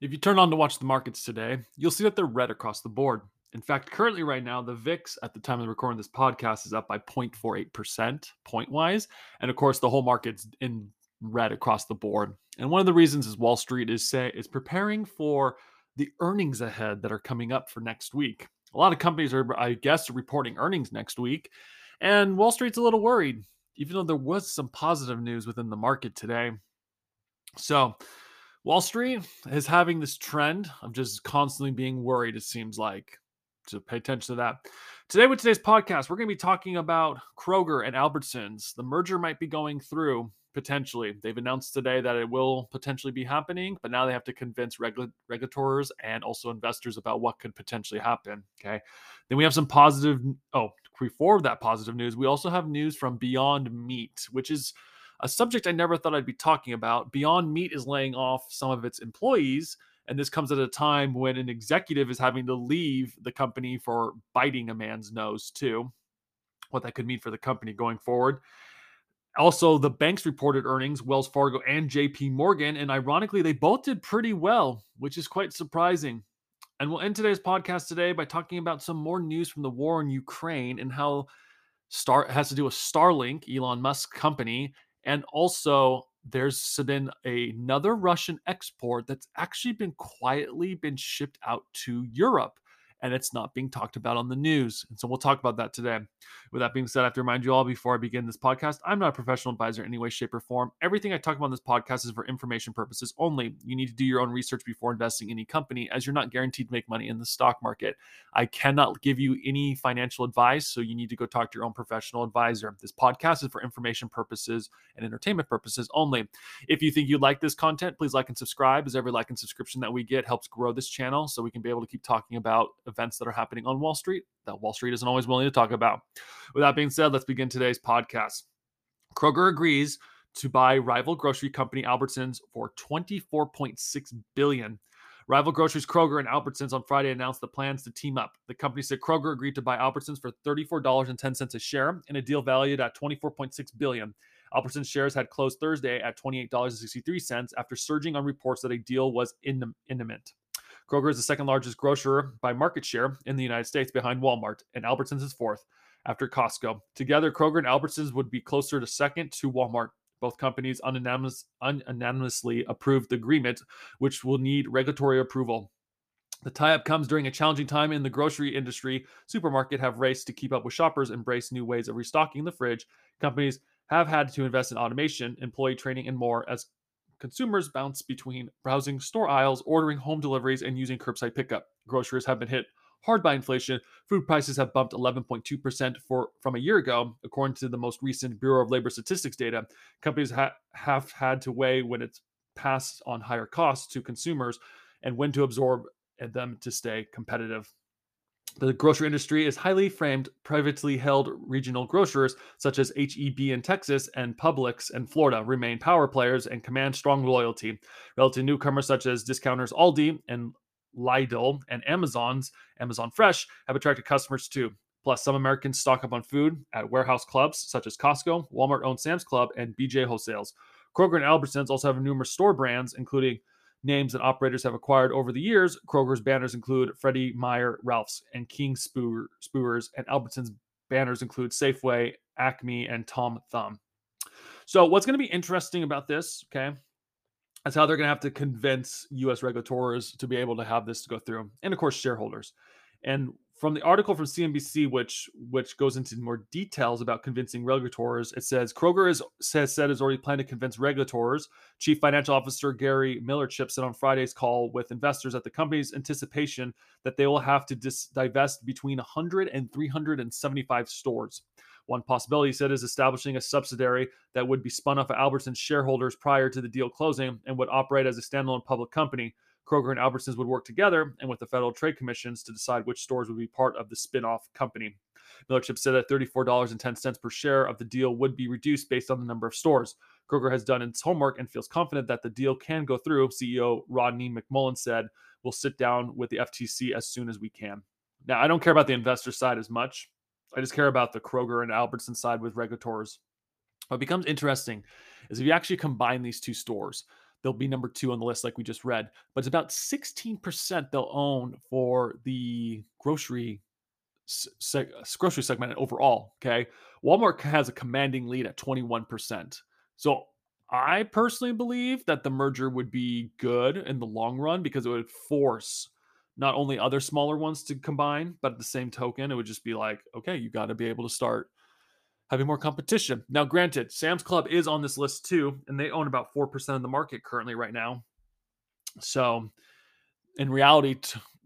If you turn on to watch the markets today, you'll see that they're red across the board. In fact, currently, right now, the VIX at the time of recording this podcast is up by 0.48% point wise. And of course, the whole market's in red across the board. And one of the reasons is Wall Street is say is preparing for the earnings ahead that are coming up for next week. A lot of companies are, I guess, reporting earnings next week. And Wall Street's a little worried, even though there was some positive news within the market today. So, Wall Street is having this trend of just constantly being worried, it seems like. So pay attention to that. Today, with today's podcast, we're going to be talking about Kroger and Albertsons. The merger might be going through potentially. They've announced today that it will potentially be happening, but now they have to convince regula- regulators and also investors about what could potentially happen. Okay. Then we have some positive. Oh, before that positive news, we also have news from Beyond Meat, which is a subject I never thought I'd be talking about. Beyond Meat is laying off some of its employees, and this comes at a time when an executive is having to leave the company for biting a man's nose, too. What that could mean for the company going forward. Also, the banks reported earnings, Wells Fargo and JP Morgan, and ironically, they both did pretty well, which is quite surprising. And we'll end today's podcast today by talking about some more news from the war in Ukraine and how Star has to do with Starlink, Elon Musk company, and also, there's been another Russian export that's actually been quietly been shipped out to Europe and it's not being talked about on the news. And so we'll talk about that today. With that being said, I have to remind you all before I begin this podcast, I'm not a professional advisor in any way, shape, or form. Everything I talk about on this podcast is for information purposes only. You need to do your own research before investing in any company, as you're not guaranteed to make money in the stock market. I cannot give you any financial advice, so you need to go talk to your own professional advisor. This podcast is for information purposes and entertainment purposes only. If you think you like this content, please like and subscribe, as every like and subscription that we get helps grow this channel so we can be able to keep talking about events that are happening on Wall Street that Wall Street isn't always willing to talk about. With that being said, let's begin today's podcast. Kroger agrees to buy rival grocery company Albertsons for 24.6 billion. Rival groceries Kroger and Albertsons on Friday announced the plans to team up. The company said Kroger agreed to buy Albertsons for $34.10 a share in a deal valued at 24.6 billion. Albertsons shares had closed Thursday at $28.63 after surging on reports that a deal was in- imminent. Kroger is the second largest grocer by market share in the United States behind Walmart, and Albertsons is fourth after Costco. Together, Kroger and Albertsons would be closer to second to Walmart. Both companies unanimous, unanimously approved the agreement, which will need regulatory approval. The tie up comes during a challenging time in the grocery industry. Supermarket have raced to keep up with shoppers, embrace new ways of restocking the fridge. Companies have had to invest in automation, employee training, and more as consumers bounce between browsing store aisles, ordering home deliveries, and using curbside pickup. Grocers have been hit hard by inflation. Food prices have bumped 11.2% for from a year ago, according to the most recent Bureau of Labor Statistics data. Companies ha- have had to weigh when it's passed on higher costs to consumers and when to absorb them to stay competitive. The grocery industry is highly framed, privately held regional grocers such as HEB in Texas and Publix in Florida remain power players and command strong loyalty. Relative newcomers such as discounters Aldi and Lidl and Amazon's Amazon Fresh have attracted customers too. Plus, some Americans stock up on food at warehouse clubs such as Costco, Walmart owned Sam's Club, and BJ Wholesales. Kroger and Albertsons also have numerous store brands, including names that operators have acquired over the years. Kroger's banners include Freddie Meyer, Ralph's, and King Soopers, and Albertsons banners include Safeway, Acme, and Tom Thumb. So, what's going to be interesting about this, okay, is how they're going to have to convince U.S. regulators to be able to have this to go through, and of course, shareholders. And from the article from CNBC, which which goes into more details about convincing regulators, it says Kroger is says said has already planned to convince regulators. Chief Financial Officer Gary Millerchip said on Friday's call with investors at the company's anticipation that they will have to dis- divest between 100 and 375 stores. One possibility, he said, is establishing a subsidiary that would be spun off of Albertsons shareholders prior to the deal closing and would operate as a standalone public company. Kroger and Albertsons would work together and with the Federal Trade Commissions to decide which stores would be part of the spin-off company. Millerchip said that $34.10 per share of the deal would be reduced based on the number of stores. Kroger has done its homework and feels confident that the deal can go through. CEO Rodney McMullen said, We'll sit down with the FTC as soon as we can. Now, I don't care about the investor side as much. I just care about the Kroger and Albertson side with regulators. What becomes interesting is if you actually combine these two stores, they'll be number two on the list, like we just read. But it's about 16% they'll own for the grocery se- uh, grocery segment overall. Okay, Walmart has a commanding lead at 21%. So I personally believe that the merger would be good in the long run because it would force not only other smaller ones to combine, but at the same token, it would just be like, okay, you got to be able to start having more competition. Now, granted, Sam's Club is on this list too, and they own about 4% of the market currently right now. So, in reality,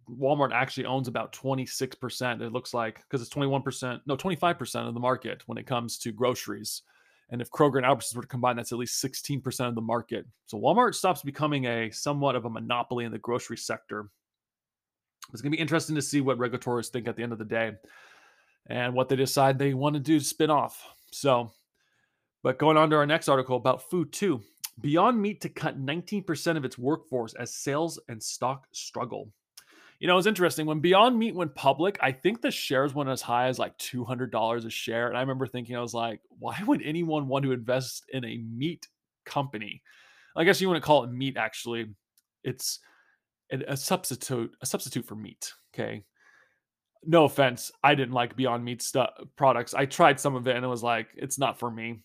Walmart actually owns about 26%. It looks like because it's 21%, no, 25% of the market when it comes to groceries. And if Kroger and Albertsons were to combine, that's at least 16% of the market. So Walmart stops becoming a somewhat of a monopoly in the grocery sector. It's going to be interesting to see what regulators think at the end of the day and what they decide they want to do to spin off. So, but going on to our next article about food too. Beyond Meat to cut 19% of its workforce as sales and stock struggle. You know, it's interesting. When Beyond Meat went public, I think the shares went as high as like $200 a share. And I remember thinking, I was like, why would anyone want to invest in a meat company? I guess you want to call it meat, actually. It's a substitute, a substitute for meat. Okay. No offense. I didn't like Beyond Meat stuff products. I tried some of it and it was like, it's not for me.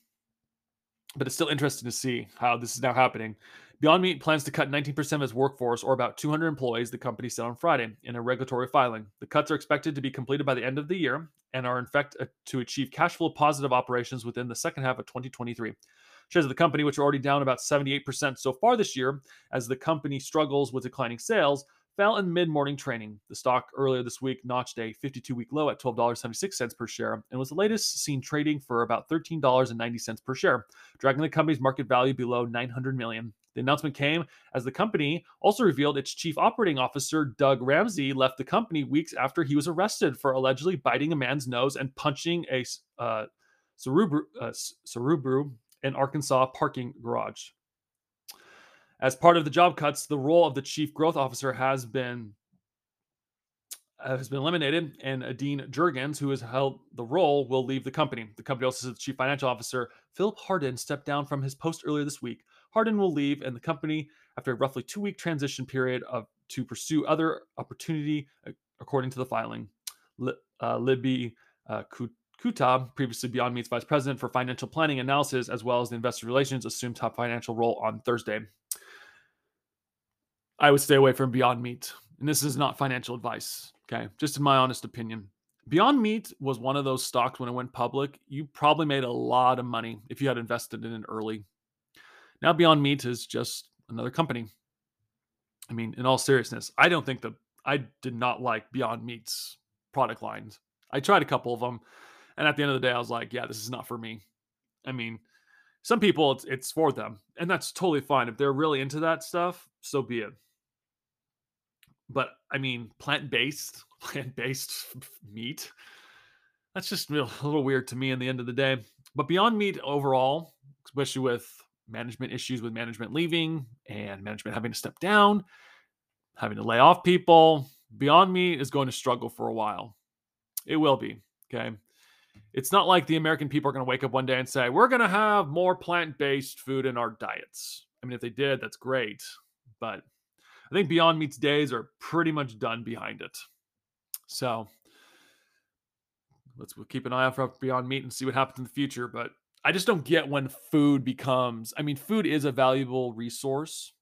But it's still interesting to see how this is now happening. Beyond Meat plans to cut 19% of its workforce, or about 200 employees, the company said on Friday in a regulatory filing. The cuts are expected to be completed by the end of the year and are in fact uh, to achieve cash flow positive operations within the second half of 2023. Shares of the company, which are already down about 78% so far this year, as the company struggles with declining sales, fell in mid morning trading. The stock earlier this week notched a 52 week low at $12.76 per share and was the latest seen trading for about $13.90 per share, dragging the company's market value below 900 million. The announcement came as the company also revealed its chief operating officer, Doug Ramsey, left the company weeks after he was arrested for allegedly biting a man's nose and punching a uh, uh, in Arkansas parking garage. As part of the job cuts, the role of the chief growth officer has been uh, has been eliminated, and Adine Jurgens, who has held the role, will leave the company. The company also says the chief financial officer, Philip Hardin, stepped down from his post earlier this week. Hardin will leave, and the company, after a roughly two week transition period of to pursue other opportunity, according to the filing. Uh, Libby uh, Kuta, previously Beyond Meat's vice president for financial planning analysis as well as the investor relations, assumed top financial role on Thursday. I would stay away from Beyond Meat. And this is not financial advice, okay? Just in my honest opinion. Beyond Meat was one of those stocks when it went public. You probably made a lot of money if you had invested in it early. Now, Beyond Meat is just another company. I mean, in all seriousness, I don't think that I did not like Beyond Meat's product lines. I tried a couple of them, and at the end of the day, I was like, yeah, this is not for me. I mean, some people it's, it's for them, and that's totally fine. If they're really into that stuff, so be it. But I mean, plant based, plant based meat, that's just a little weird to me in the end of the day. But Beyond Meat overall, especially with management issues with management leaving and management having to step down, having to lay off people, Beyond Meat is going to struggle for a while. It will be. Okay. It's not like the American people are going to wake up one day and say, we're going to have more plant based food in our diets. I mean, if they did, that's great. But I think Beyond Meat's days are pretty much done behind it. So let's keep an eye out for Beyond Meat and see what happens in the future. But I just don't get when food becomes, I mean, food is a valuable resource,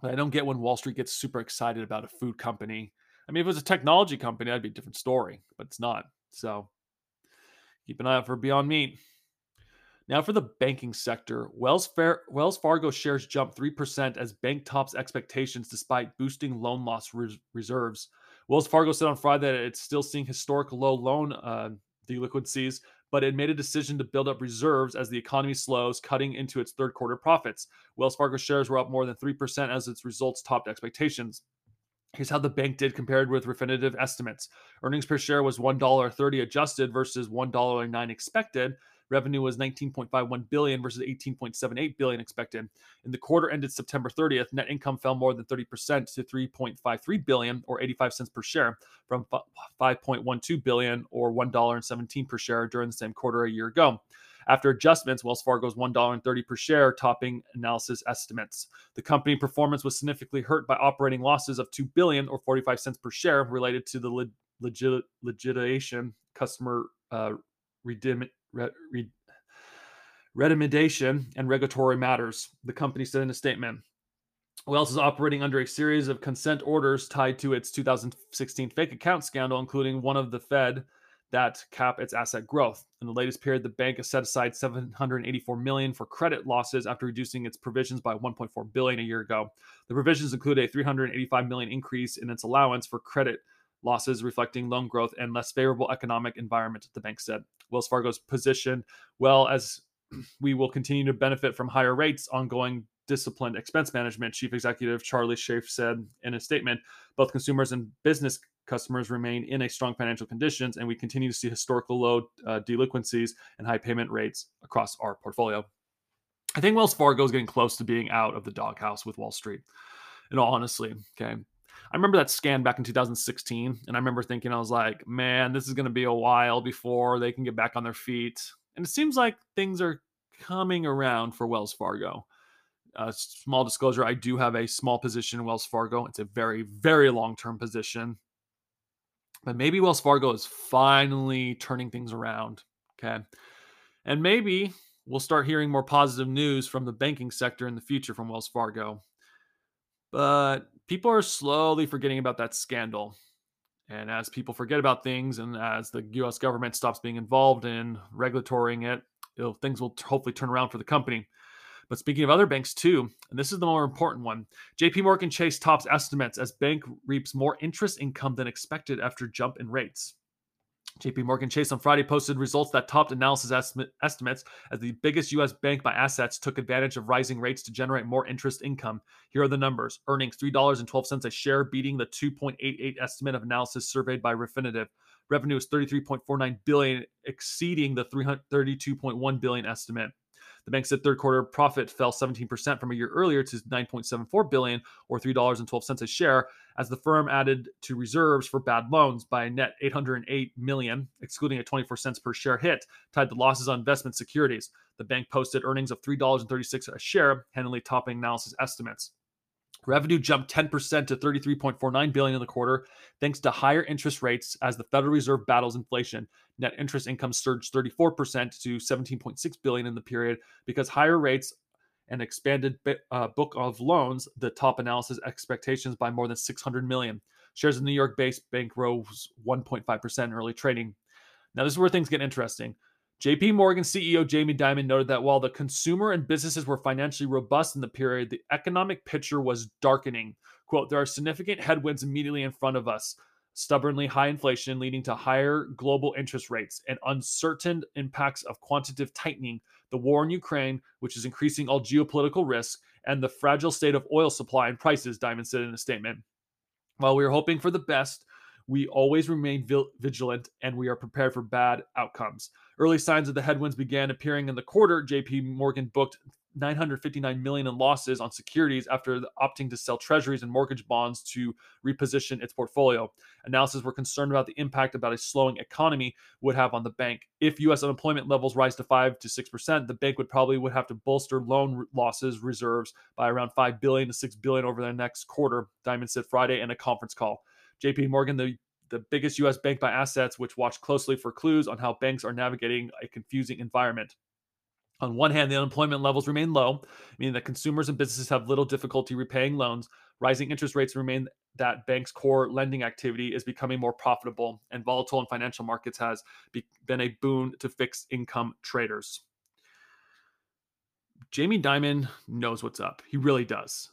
but I don't get when Wall Street gets super excited about a food company. I mean, if it was a technology company, that'd be a different story, but it's not. So keep an eye out for Beyond Meat. Now for the banking sector, Wells, Far- Wells Fargo shares jumped 3% as bank tops expectations despite boosting loan loss res- reserves. Wells Fargo said on Friday that it's still seeing historic low loan uh, delinquencies, but it made a decision to build up reserves as the economy slows, cutting into its third quarter profits. Wells Fargo shares were up more than 3% as its results topped expectations. Here's how the bank did compared with Refinitiv estimates. Earnings per share was $1.30 adjusted versus $1.09 expected. Revenue was 19.51 billion versus 18.78 billion expected. In the quarter ended September 30th, net income fell more than 30% to 3.53 billion or 85 cents per share from 5.12 billion or $1.17 per share during the same quarter a year ago. After adjustments, Wells Fargo's $1.30 per share, topping analysis estimates. The company performance was significantly hurt by operating losses of 2 billion or 45 cents per share related to the leg- legit- legitimation customer uh, redim- re- re- and regulatory matters, the company said in a statement. Wells is operating under a series of consent orders tied to its 2016 fake account scandal, including one of the Fed that cap its asset growth. In the latest period, the bank has set aside 784 million for credit losses after reducing its provisions by 1.4 billion a year ago. The provisions include a 385 million increase in its allowance for credit losses reflecting loan growth and less favorable economic environment, the bank said. Wells Fargo's position well as we will continue to benefit from higher rates, ongoing disciplined expense management, Chief Executive Charlie Scharf said in a statement. Both consumers and business customers remain in a strong financial conditions, and we continue to see historical low uh, delinquencies and high payment rates across our portfolio. I think Wells Fargo is getting close to being out of the doghouse with Wall Street. and honestly, okay. I remember that scan back in 2016, and I remember thinking, I was like, man, this is going to be a while before they can get back on their feet. And it seems like things are coming around for Wells Fargo. Uh, small disclosure, I do have a small position in Wells Fargo. It's a very, very long term position. But maybe Wells Fargo is finally turning things around. Okay. And maybe we'll start hearing more positive news from the banking sector in the future from Wells Fargo. But people are slowly forgetting about that scandal. And as people forget about things and as the US government stops being involved in regulatoring it, things will hopefully turn around for the company. But speaking of other banks too, and this is the more important one, JP Morgan Chase tops estimates as bank reaps more interest income than expected after jump in rates. JP Morgan Chase on Friday posted results that topped analysis estimate, estimates as the biggest US bank by assets took advantage of rising rates to generate more interest income. Here are the numbers. Earnings $3.12 a share beating the 2.88 estimate of analysis surveyed by Refinitiv. Revenue is 33.49 billion exceeding the 332.1 billion estimate. The bank said third quarter profit fell 17% from a year earlier to 9.74 billion or $3.12 a share as the firm added to reserves for bad loans by a net 808 million, excluding a 24 cents per share hit tied to losses on investment securities. The bank posted earnings of $3.36 a share, handily topping analysis estimates. Revenue jumped 10% to 33.49 billion in the quarter thanks to higher interest rates as the Federal Reserve battles inflation. Net interest income surged 34% to 17.6 billion in the period because higher rates and expanded uh, book of loans the top analysis expectations by more than 600 million. Shares of New York-based bank rose 1.5% in early trading. Now this is where things get interesting. JP Morgan CEO Jamie Dimon noted that while the consumer and businesses were financially robust in the period, the economic picture was darkening. Quote, there are significant headwinds immediately in front of us. Stubbornly high inflation leading to higher global interest rates and uncertain impacts of quantitative tightening, the war in Ukraine, which is increasing all geopolitical risk, and the fragile state of oil supply and prices, Dimon said in a statement. While we are hoping for the best, we always remain vigilant and we are prepared for bad outcomes. Early signs of the headwinds began appearing in the quarter. JP Morgan booked 959 million in losses on securities after opting to sell treasuries and mortgage bonds to reposition its portfolio. Analysts were concerned about the impact about a slowing economy would have on the bank. If US unemployment levels rise to 5 to 6%, the bank would probably would have to bolster loan losses reserves by around 5 billion to 6 billion over the next quarter, Dimon said Friday in a conference call. JP Morgan, the the biggest US bank by assets, which watch closely for clues on how banks are navigating a confusing environment. On one hand, the unemployment levels remain low, meaning that consumers and businesses have little difficulty repaying loans. Rising interest rates remain that banks' core lending activity is becoming more profitable, and volatile in financial markets has be- been a boon to fixed income traders. Jamie Dimon knows what's up. He really does.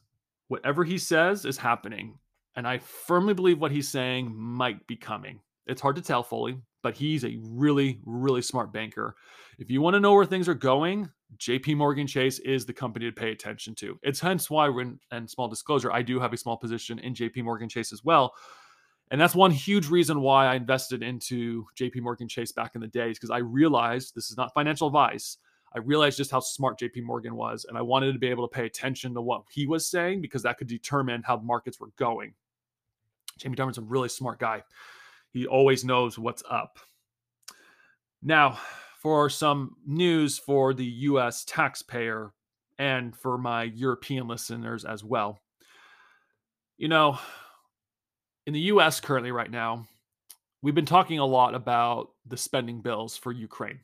Whatever he says is happening. And I firmly believe what he's saying might be coming. It's hard to tell fully, but he's a really, really smart banker. If you want to know where things are going, JP Morgan Chase is the company to pay attention to. It's hence why, when, and small disclosure, I do have a small position in JP Morgan Chase as well. And that's one huge reason why I invested into JP Morgan Chase back in the days because I realized this is not financial advice. I realized just how smart JP Morgan was, and I wanted to be able to pay attention to what he was saying because that could determine how markets were going. Jamie Dimon's a really smart guy. He always knows what's up. Now, for some news for the US taxpayer and for my European listeners as well. You know, in the US currently, right now, we've been talking a lot about the spending bills for Ukraine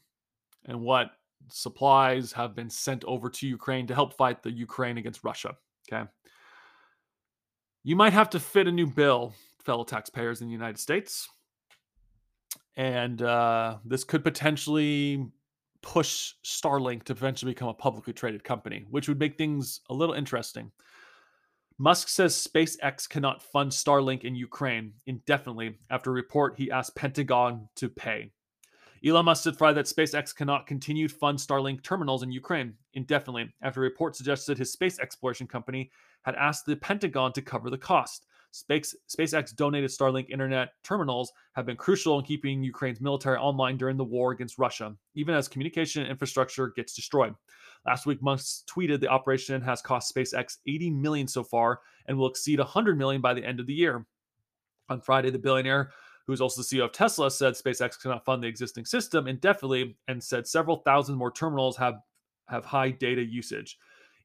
and what supplies have been sent over to Ukraine to help fight the Ukraine against Russia. Okay. You might have to fit a new bill, fellow taxpayers in the United States. And uh, this could potentially push Starlink to eventually become a publicly traded company, which would make things a little interesting. Musk says SpaceX cannot fund Starlink in Ukraine indefinitely after a report he asked Pentagon to pay. Elon Musk said Friday that SpaceX cannot continue to fund Starlink terminals in Ukraine indefinitely after a report suggested his space exploration company had asked the Pentagon to cover the cost. Space, SpaceX donated Starlink internet terminals have been crucial in keeping Ukraine's military online during the war against Russia, even as communication infrastructure gets destroyed. Last week, Musk tweeted the operation has cost SpaceX 80 million so far and will exceed 100 million by the end of the year. On Friday, the billionaire, who is also the CEO of Tesla, said SpaceX cannot fund the existing system indefinitely and said several thousand more terminals have have high data usage.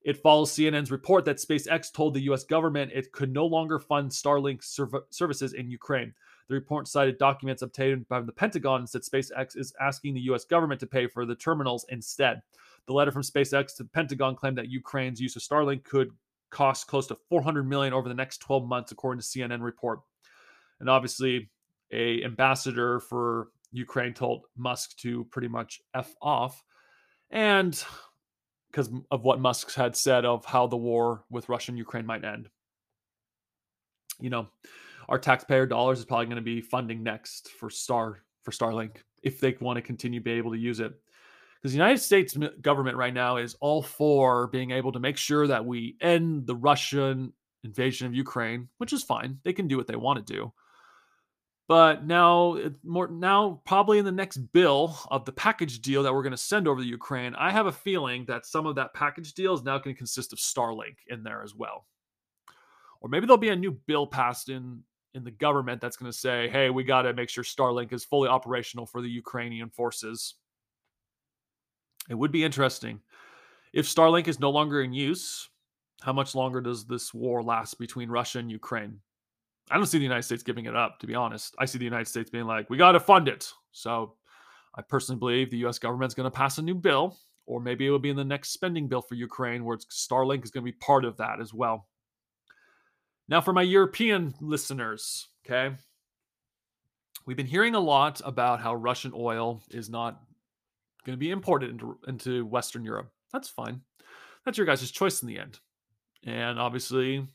It follows CNN's report that SpaceX told the US government it could no longer fund Starlink serv- services in Ukraine. The report cited documents obtained by the Pentagon and said SpaceX is asking the US government to pay for the terminals instead. The letter from SpaceX to the Pentagon claimed that Ukraine's use of Starlink could cost close to 400 million over the next 12 months according to CNN report. And obviously, a ambassador for Ukraine told Musk to pretty much f off. And because of what Musk had said of how the war with Russia and Ukraine might end. You know, our taxpayer dollars is probably going to be funding next for Star for Starlink if they want to continue to be able to use it. Because the United States government right now is all for being able to make sure that we end the Russian invasion of Ukraine, which is fine. They can do what they want to do. But now, uh, more now, probably in the next bill of the package deal that we're going to send over to Ukraine, I have a feeling that some of that package deal is now going to consist of Starlink in there as well. Or maybe there'll be a new bill passed in in the government that's going to say, "Hey, we got to make sure Starlink is fully operational for the Ukrainian forces." It would be interesting if Starlink is no longer in use. How much longer does this war last between Russia and Ukraine? I don't see the United States giving it up, to be honest. I see the United States being like, we got to fund it. So I personally believe the US government's going to pass a new bill, or maybe it will be in the next spending bill for Ukraine, where Starlink is going to be part of that as well. Now, for my European listeners, okay, we've been hearing a lot about how Russian oil is not going to be imported into, into Western Europe. That's fine. That's your guys' choice in the end. And obviously,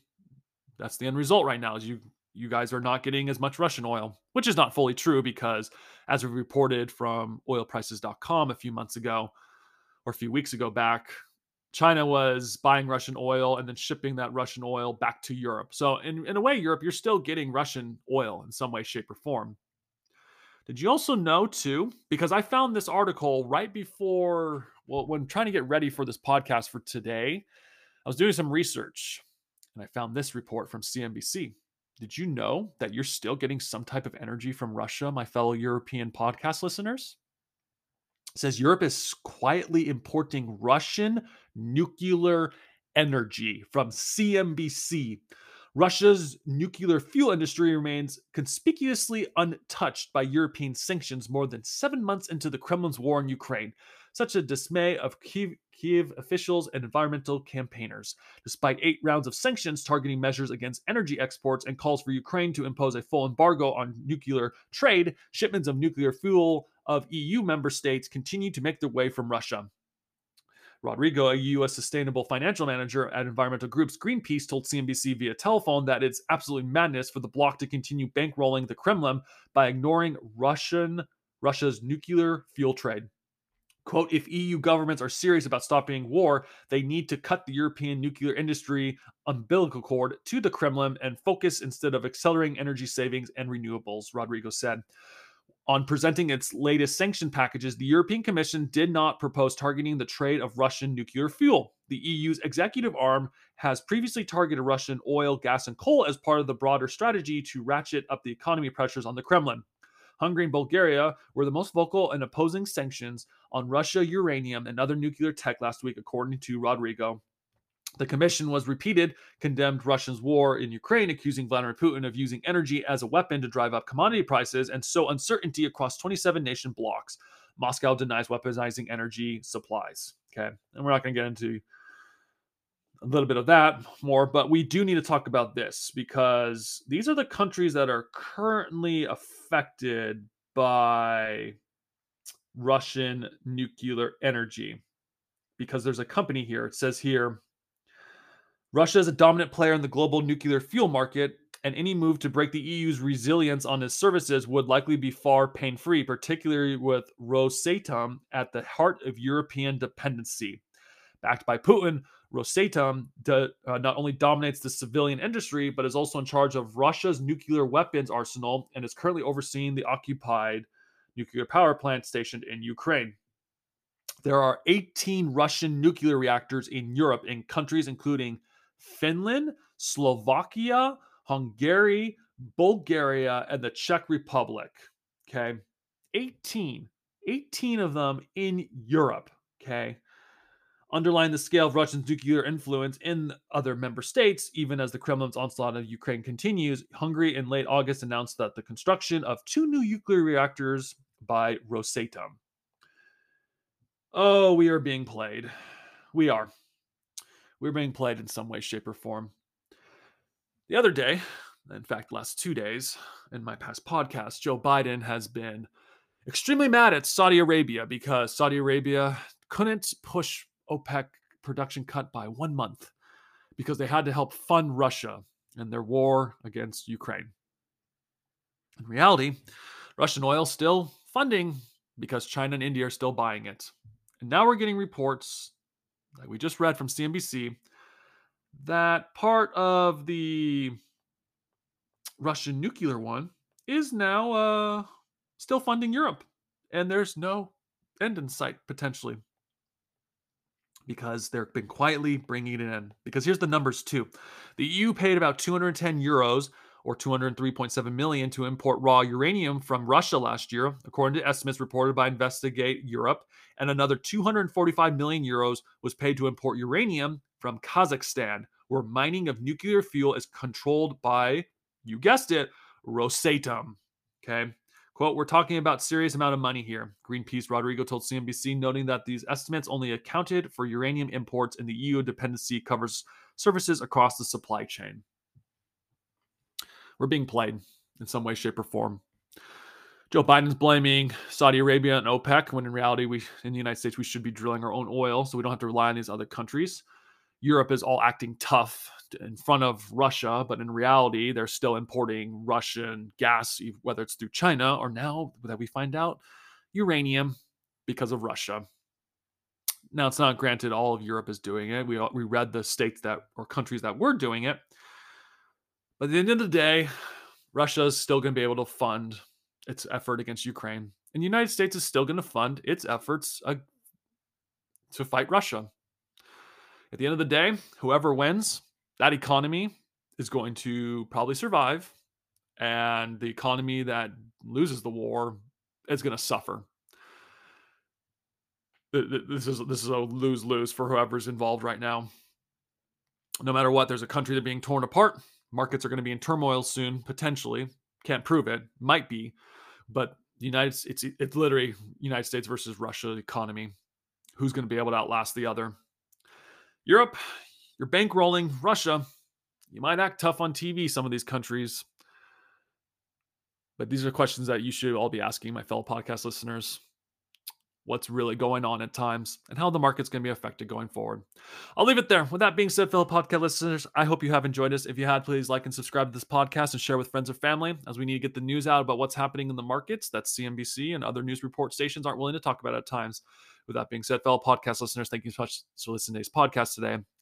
that's the end result right now is you you guys are not getting as much Russian oil, which is not fully true because, as we reported from oilprices.com a few months ago or a few weeks ago back, China was buying Russian oil and then shipping that Russian oil back to Europe. So, in, in a way, Europe, you're still getting Russian oil in some way, shape, or form. Did you also know, too, because I found this article right before, well, when trying to get ready for this podcast for today, I was doing some research and I found this report from CNBC. Did you know that you're still getting some type of energy from Russia, my fellow European podcast listeners? It says Europe is quietly importing Russian nuclear energy from CNBC. Russia's nuclear fuel industry remains conspicuously untouched by European sanctions more than seven months into the Kremlin's war in Ukraine, such a dismay of Kiev officials and environmental campaigners. Despite eight rounds of sanctions targeting measures against energy exports and calls for Ukraine to impose a full embargo on nuclear trade, shipments of nuclear fuel of EU member states continue to make their way from Russia. Rodrigo, a U.S. sustainable financial manager at environmental groups Greenpeace, told CNBC via telephone that it's absolutely madness for the bloc to continue bankrolling the Kremlin by ignoring Russian Russia's nuclear fuel trade. Quote, if EU governments are serious about stopping war, they need to cut the European nuclear industry umbilical cord to the Kremlin and focus instead of accelerating energy savings and renewables, Rodrigo said. On presenting its latest sanction packages, the European Commission did not propose targeting the trade of Russian nuclear fuel. The EU's executive arm has previously targeted Russian oil, gas, and coal as part of the broader strategy to ratchet up the economy pressures on the Kremlin. Hungary and Bulgaria were the most vocal in opposing sanctions on Russia, uranium, and other nuclear tech last week, according to Rodrigo. The commission was repeated, condemned Russia's war in Ukraine, accusing Vladimir Putin of using energy as a weapon to drive up commodity prices and sow uncertainty across 27 nation blocks. Moscow denies weaponizing energy supplies. Okay. And we're not going to get into a little bit of that more, but we do need to talk about this because these are the countries that are currently affected by Russian nuclear energy. Because there's a company here, it says here Russia is a dominant player in the global nuclear fuel market, and any move to break the EU's resilience on its services would likely be far pain free, particularly with Rosatom at the heart of European dependency. Backed by Putin, Rosatom uh, not only dominates the civilian industry, but is also in charge of Russia's nuclear weapons arsenal and is currently overseeing the occupied nuclear power plant stationed in Ukraine. There are 18 Russian nuclear reactors in Europe in countries including Finland, Slovakia, Hungary, Bulgaria, and the Czech Republic. Okay. 18. 18 of them in Europe. Okay. Underline the scale of Russia's nuclear influence in other member states, even as the Kremlin's onslaught of Ukraine continues. Hungary in late August announced that the construction of two new nuclear reactors by Rosatom. Oh, we are being played. We are we're being played in some way, shape, or form. The other day, in fact, last two days, in my past podcast, Joe Biden has been extremely mad at Saudi Arabia because Saudi Arabia couldn't push OPEC production cut by one month because they had to help fund Russia in their war against Ukraine. In reality, Russian oil still funding because China and India are still buying it. And now we're getting reports like we just read from CNBC, that part of the Russian nuclear one is now uh, still funding Europe. And there's no end in sight potentially because they've been quietly bringing it in. Because here's the numbers too the EU paid about 210 euros or 203.7 million to import raw uranium from Russia last year, according to estimates reported by Investigate Europe, and another 245 million euros was paid to import uranium from Kazakhstan, where mining of nuclear fuel is controlled by, you guessed it, Rosatom. Okay. Quote, we're talking about serious amount of money here, Greenpeace Rodrigo told CNBC, noting that these estimates only accounted for uranium imports and the EU dependency covers services across the supply chain we're being played in some way, shape, or form. Joe Biden's blaming Saudi Arabia and OPEC when in reality, we in the United States we should be drilling our own oil, so we don't have to rely on these other countries. Europe is all acting tough in front of Russia, but in reality, they're still importing Russian gas, whether it's through China or now that we find out uranium because of Russia. Now, it's not granted all of Europe is doing it. We we read the states that or countries that were doing it, but at the end of the day, Russia is still going to be able to fund its effort against Ukraine. And the United States is still going to fund its efforts uh, to fight Russia. At the end of the day, whoever wins, that economy is going to probably survive. And the economy that loses the war is going to suffer. This is this is a lose lose for whoever's involved right now. No matter what, there's a country that's being torn apart Markets are going to be in turmoil soon, potentially. Can't prove it. Might be, but the United it's it's literally United States versus Russia economy. Who's going to be able to outlast the other? Europe, you're bankrolling Russia. You might act tough on TV, some of these countries. But these are questions that you should all be asking, my fellow podcast listeners what's really going on at times, and how the market's going to be affected going forward. I'll leave it there. With that being said, fellow podcast listeners, I hope you have enjoyed us. If you had, please like and subscribe to this podcast and share with friends or family as we need to get the news out about what's happening in the markets that CNBC and other news report stations aren't willing to talk about at times. With that being said, fellow podcast listeners, thank you so much for listening to today's podcast today.